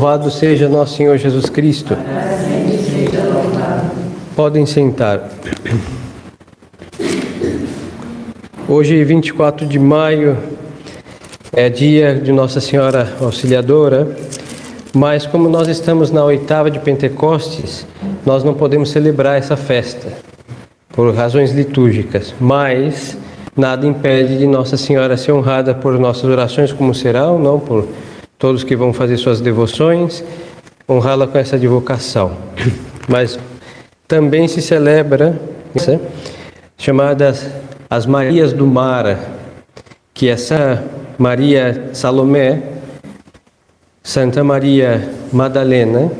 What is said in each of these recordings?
Louvado seja nosso Senhor Jesus Cristo. Podem sentar. Hoje, 24 de maio, é dia de Nossa Senhora Auxiliadora, mas como nós estamos na oitava de Pentecostes, nós não podemos celebrar essa festa por razões litúrgicas, mas nada impede de Nossa Senhora ser honrada por nossas orações, como serão, não por todos que vão fazer suas devoções, honrá-la com essa advocação. Mas também se celebra né, chamadas as Marias do Mar, que essa Maria Salomé, Santa Maria Madalena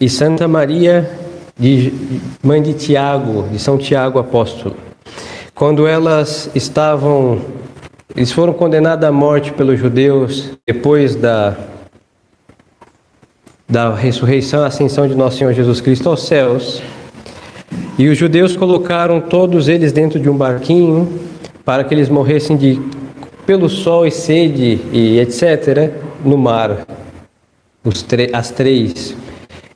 e Santa Maria de mãe de Tiago, de São Tiago apóstolo. Quando elas estavam eles foram condenados à morte pelos judeus depois da, da ressurreição, ascensão de nosso Senhor Jesus Cristo aos céus. E os judeus colocaram todos eles dentro de um barquinho para que eles morressem de pelo sol e sede e etc. no mar. as três.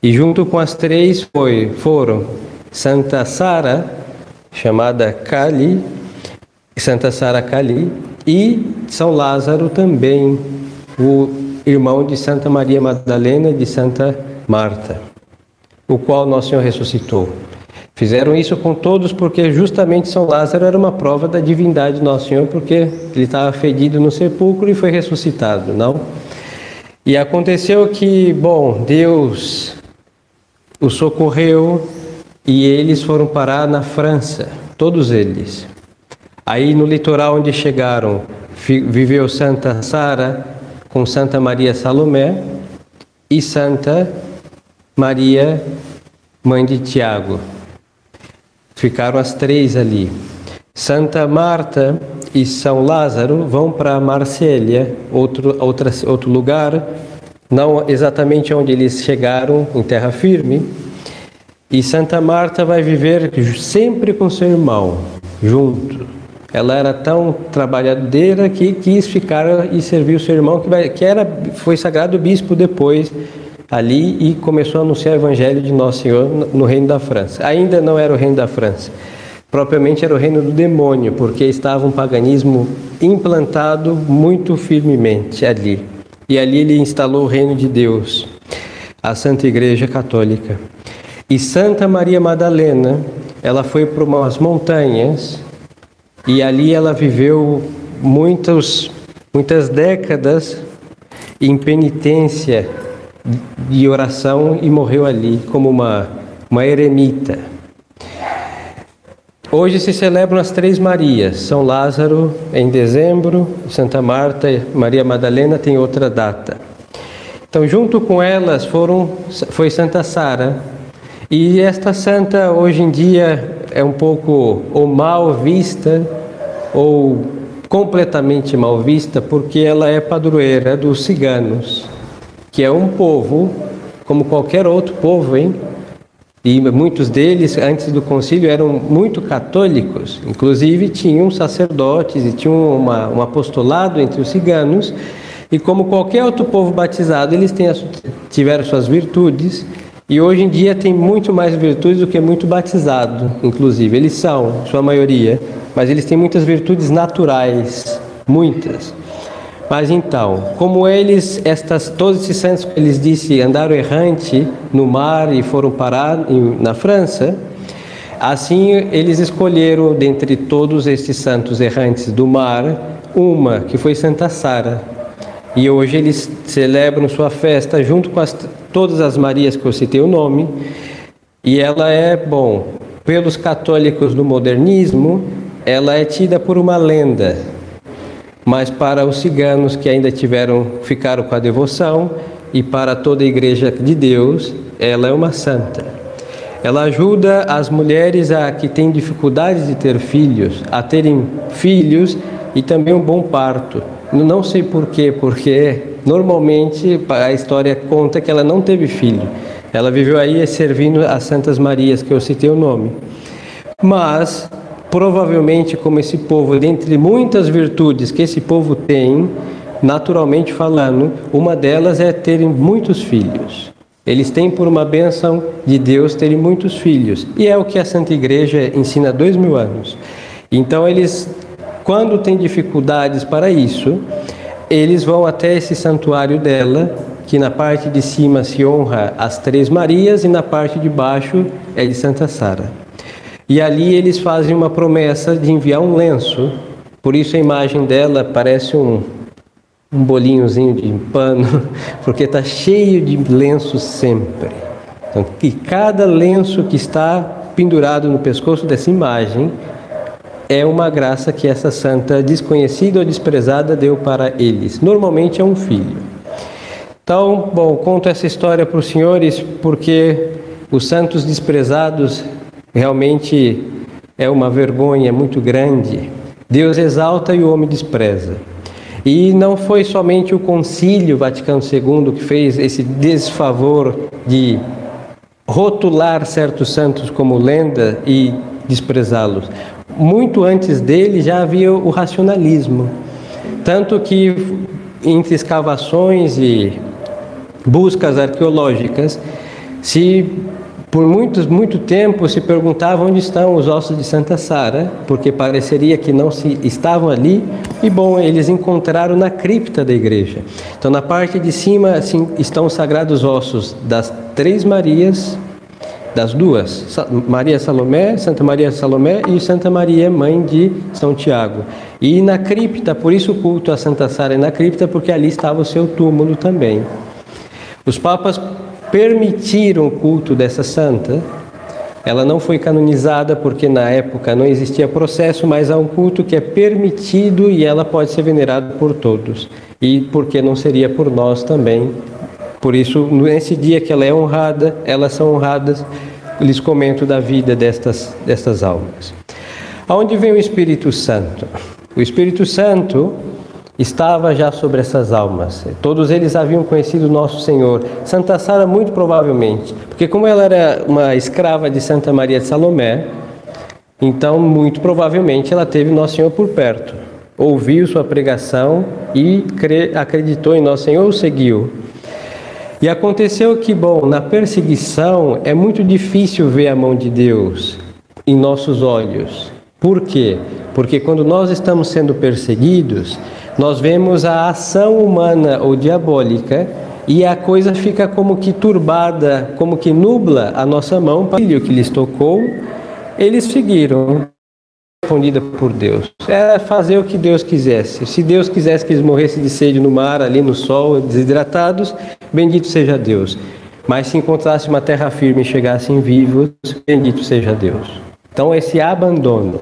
E junto com as três foi, foram Santa Sara, chamada Cali, Santa Sara Cali, e São Lázaro também, o irmão de Santa Maria Madalena e de Santa Marta, o qual Nosso Senhor ressuscitou. Fizeram isso com todos porque justamente São Lázaro era uma prova da divindade de Nosso Senhor, porque ele estava fedido no sepulcro e foi ressuscitado, não? E aconteceu que, bom, Deus o socorreu e eles foram parar na França, todos eles. Aí no litoral onde chegaram, viveu Santa Sara com Santa Maria Salomé e Santa Maria, mãe de Tiago. Ficaram as três ali. Santa Marta e São Lázaro vão para Marsella, outro, outra, outro lugar, não exatamente onde eles chegaram, em terra firme. E Santa Marta vai viver sempre com seu irmão, junto. Ela era tão trabalhadeira que quis ficar e servir o seu irmão, que, que era, foi sagrado bispo depois ali e começou a anunciar o evangelho de Nosso Senhor no reino da França. Ainda não era o reino da França, propriamente era o reino do demônio, porque estava um paganismo implantado muito firmemente ali. E ali ele instalou o reino de Deus, a Santa Igreja Católica. E Santa Maria Madalena, ela foi para umas montanhas e ali ela viveu muitos, muitas décadas em penitência de oração e morreu ali como uma, uma eremita. Hoje se celebram as três Marias, São Lázaro em dezembro, Santa Marta e Maria Madalena tem outra data. Então, junto com elas foram foi Santa Sara. E esta santa hoje em dia é um pouco ou mal vista ou completamente mal vista porque ela é padroeira dos ciganos, que é um povo como qualquer outro povo, hein? E muitos deles, antes do concílio, eram muito católicos, inclusive tinham sacerdotes e tinham uma, um apostolado entre os ciganos. E como qualquer outro povo batizado, eles têm, tiveram suas virtudes e hoje em dia tem muito mais virtudes do que muito batizado, inclusive. Eles são, sua maioria, mas eles têm muitas virtudes naturais, muitas. Mas então, como eles, estas, todos esses santos, eles disse, andaram errante no mar e foram parar na França, assim eles escolheram dentre todos estes santos errantes do mar uma que foi Santa Sara. E hoje eles celebram sua festa junto com as todas as Marias que eu citei o nome, e ela é, bom, pelos católicos do modernismo, ela é tida por uma lenda, mas para os ciganos que ainda tiveram, ficaram com a devoção, e para toda a igreja de Deus, ela é uma santa. Ela ajuda as mulheres a que têm dificuldades de ter filhos, a terem filhos e também um bom parto. Não sei porquê, porque normalmente a história conta que ela não teve filho. Ela viveu aí servindo as Santas Marias, que eu citei o nome. Mas, provavelmente, como esse povo, dentre muitas virtudes que esse povo tem, naturalmente falando, uma delas é terem muitos filhos. Eles têm por uma bênção de Deus terem muitos filhos. E é o que a Santa Igreja ensina há dois mil anos. Então eles, quando têm dificuldades para isso, eles vão até esse santuário dela, que na parte de cima se honra as Três Marias e na parte de baixo é de Santa Sara. E ali eles fazem uma promessa de enviar um lenço. Por isso a imagem dela parece um, um bolinhozinho de pano, porque está cheio de lenços sempre. Então, e cada lenço que está pendurado no pescoço dessa imagem é uma graça que essa santa desconhecida ou desprezada deu para eles. Normalmente é um filho. Então, bom, conto essa história para os senhores porque os santos desprezados realmente é uma vergonha muito grande. Deus exalta e o homem despreza. E não foi somente o Concílio Vaticano II que fez esse desfavor de rotular certos santos como lenda e desprezá-los. Muito antes dele já havia o racionalismo. Tanto que entre escavações e buscas arqueológicas se por muitos, muito tempo se perguntava onde estão os ossos de Santa Sara, porque pareceria que não se estavam ali, e bom, eles encontraram na cripta da igreja. Então, na parte de cima assim, estão os sagrados ossos das três Marias, das duas, Maria Salomé, Santa Maria Salomé e Santa Maria, mãe de São Tiago. E na cripta, por isso o culto a Santa Sara é na cripta, porque ali estava o seu túmulo também. Os papas permitiram o culto dessa santa. Ela não foi canonizada porque na época não existia processo, mas há um culto que é permitido e ela pode ser venerada por todos. E porque não seria por nós também. Por isso, nesse dia que ela é honrada, elas são honradas. Lhes comento da vida destas, destas almas. Aonde vem o Espírito Santo? O Espírito Santo estava já sobre essas almas. Todos eles haviam conhecido nosso Senhor. Santa Sara, muito provavelmente, porque, como ela era uma escrava de Santa Maria de Salomé, então, muito provavelmente, ela teve Nosso Senhor por perto, ouviu sua pregação e acreditou em Nosso Senhor, o seguiu. E aconteceu que, bom, na perseguição é muito difícil ver a mão de Deus em nossos olhos. Por quê? Porque quando nós estamos sendo perseguidos, nós vemos a ação humana ou diabólica e a coisa fica como que turbada, como que nubla a nossa mão o que lhes tocou. Eles seguiram respondida por Deus. Era fazer o que Deus quisesse. Se Deus quisesse que eles morressem de sede no mar, ali no sol, desidratados, bendito seja Deus. Mas se encontrasse uma terra firme e chegassem vivos, bendito seja Deus. Então esse abandono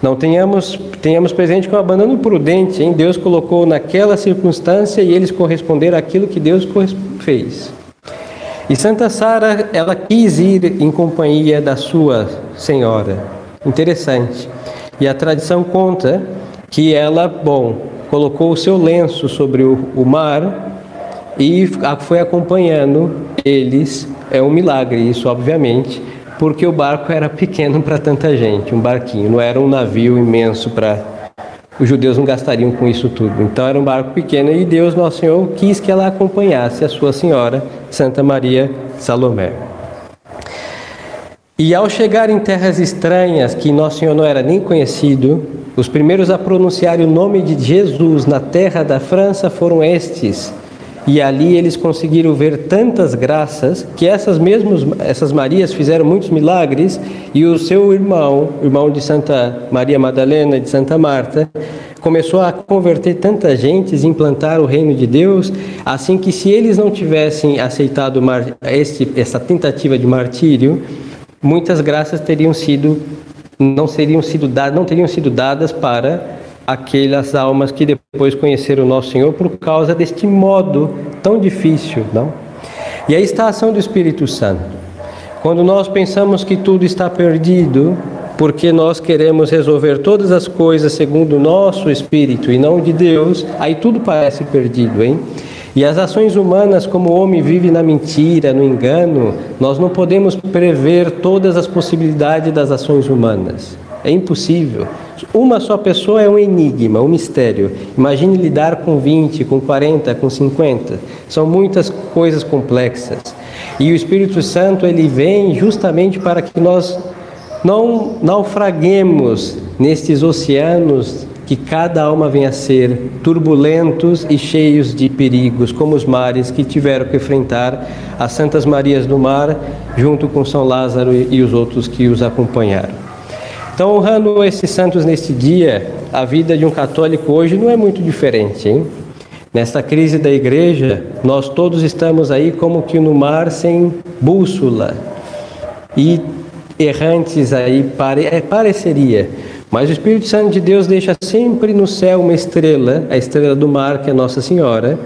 não tenhamos, tenhamos presente que é um abandono prudente, hein? Deus colocou naquela circunstância e eles corresponderam àquilo que Deus fez. E Santa Sara, ela quis ir em companhia da sua senhora. Interessante. E a tradição conta que ela, bom, colocou o seu lenço sobre o, o mar e foi acompanhando eles. É um milagre, isso, obviamente porque o barco era pequeno para tanta gente, um barquinho, não era um navio imenso para. Os judeus não gastariam com isso tudo. Então era um barco pequeno e Deus, Nosso Senhor, quis que ela acompanhasse a sua senhora, Santa Maria Salomé. E ao chegar em terras estranhas, que Nosso Senhor não era nem conhecido, os primeiros a pronunciar o nome de Jesus na terra da França foram estes, e ali eles conseguiram ver tantas graças que essas mesmas essas Marias fizeram muitos milagres e o seu irmão, irmão de Santa Maria Madalena de Santa Marta, começou a converter tanta gente, e implantar o reino de Deus, assim que se eles não tivessem aceitado esse, essa tentativa de martírio, muitas graças teriam sido não seriam sido dadas, não teriam sido dadas para aquelas almas que depois conheceram o nosso Senhor por causa deste modo tão difícil, não? E aí está a ação do Espírito Santo. Quando nós pensamos que tudo está perdido, porque nós queremos resolver todas as coisas segundo o nosso espírito e não de Deus, aí tudo parece perdido, hein? E as ações humanas, como o homem vive na mentira, no engano, nós não podemos prever todas as possibilidades das ações humanas. É impossível. Uma só pessoa é um enigma, um mistério. Imagine lidar com 20, com 40, com 50. São muitas coisas complexas. E o Espírito Santo ele vem justamente para que nós não naufraguemos nestes oceanos que cada alma venha a ser turbulentos e cheios de perigos, como os mares que tiveram que enfrentar as Santas Marias do Mar, junto com São Lázaro e os outros que os acompanharam. Então, honrando esses santos neste dia, a vida de um católico hoje não é muito diferente, hein? Nesta crise da igreja, nós todos estamos aí como que no mar sem bússola e errantes aí, pare, é, pareceria. Mas o Espírito Santo de Deus deixa sempre no céu uma estrela, a estrela do mar, que é Nossa Senhora,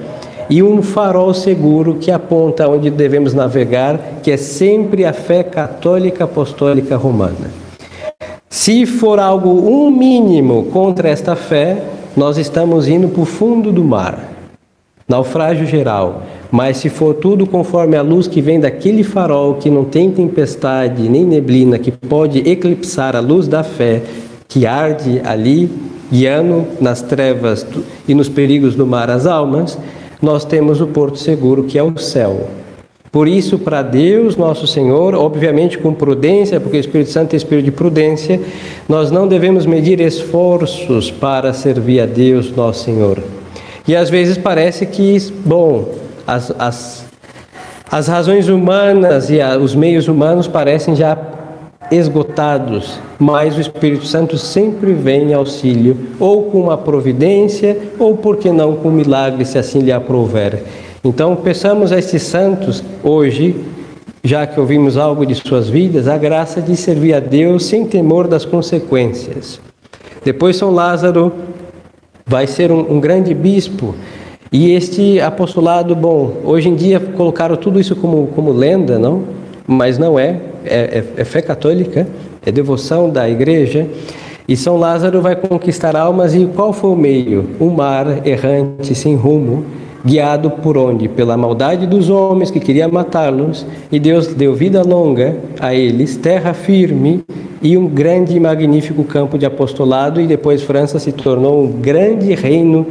e um farol seguro que aponta onde devemos navegar, que é sempre a fé católica apostólica romana. Se for algo um mínimo contra esta fé, nós estamos indo para o fundo do mar, naufrágio geral. Mas se for tudo conforme a luz que vem daquele farol que não tem tempestade nem neblina que pode eclipsar a luz da fé que arde ali, guiando nas trevas e nos perigos do mar as almas, nós temos o porto seguro que é o céu. Por isso, para Deus, nosso Senhor, obviamente com prudência, porque o Espírito Santo é espírito de prudência, nós não devemos medir esforços para servir a Deus, nosso Senhor. E às vezes parece que, bom, as, as, as razões humanas e a, os meios humanos parecem já esgotados, mas o Espírito Santo sempre vem em auxílio, ou com uma providência, ou por que não com um milagre, se assim lhe aprouver. Então, peçamos a estes santos hoje, já que ouvimos algo de suas vidas, a graça de servir a Deus sem temor das consequências. Depois, São Lázaro vai ser um, um grande bispo. E este apostolado, bom, hoje em dia colocaram tudo isso como, como lenda, não? Mas não é, é, é, é fé católica, é devoção da igreja. E São Lázaro vai conquistar almas e qual foi o meio? Um mar errante, sem rumo, guiado por onde? Pela maldade dos homens que queriam matá-los, e Deus deu vida longa a eles, terra firme e um grande e magnífico campo de apostolado, e depois França se tornou um grande reino,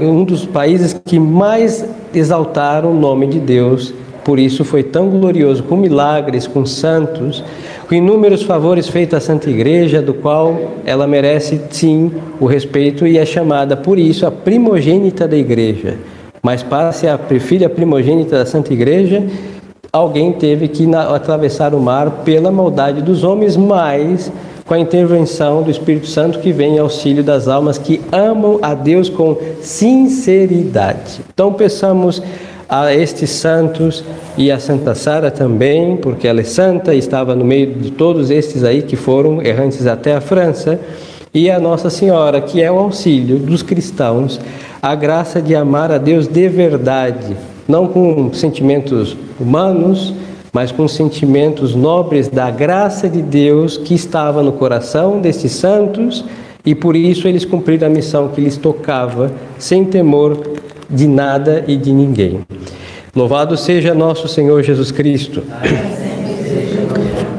um dos países que mais exaltaram o nome de Deus por isso foi tão glorioso, com milagres, com santos, com inúmeros favores feitos à Santa Igreja, do qual ela merece sim o respeito e é chamada por isso a primogênita da Igreja. Mas para ser a filha primogênita da Santa Igreja, alguém teve que atravessar o mar pela maldade dos homens, mas com a intervenção do Espírito Santo que vem em auxílio das almas que amam a Deus com sinceridade. Então peçamos a estes santos e a Santa Sara também, porque ela é santa e estava no meio de todos estes aí que foram errantes até a França, e a Nossa Senhora, que é o auxílio dos cristãos, a graça de amar a Deus de verdade, não com sentimentos humanos, mas com sentimentos nobres da graça de Deus que estava no coração destes santos e por isso eles cumpriram a missão que lhes tocava, sem temor de nada e de ninguém. Louvado seja nosso Senhor Jesus Cristo.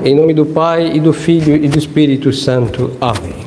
Em nome do Pai e do Filho e do Espírito Santo. Amém.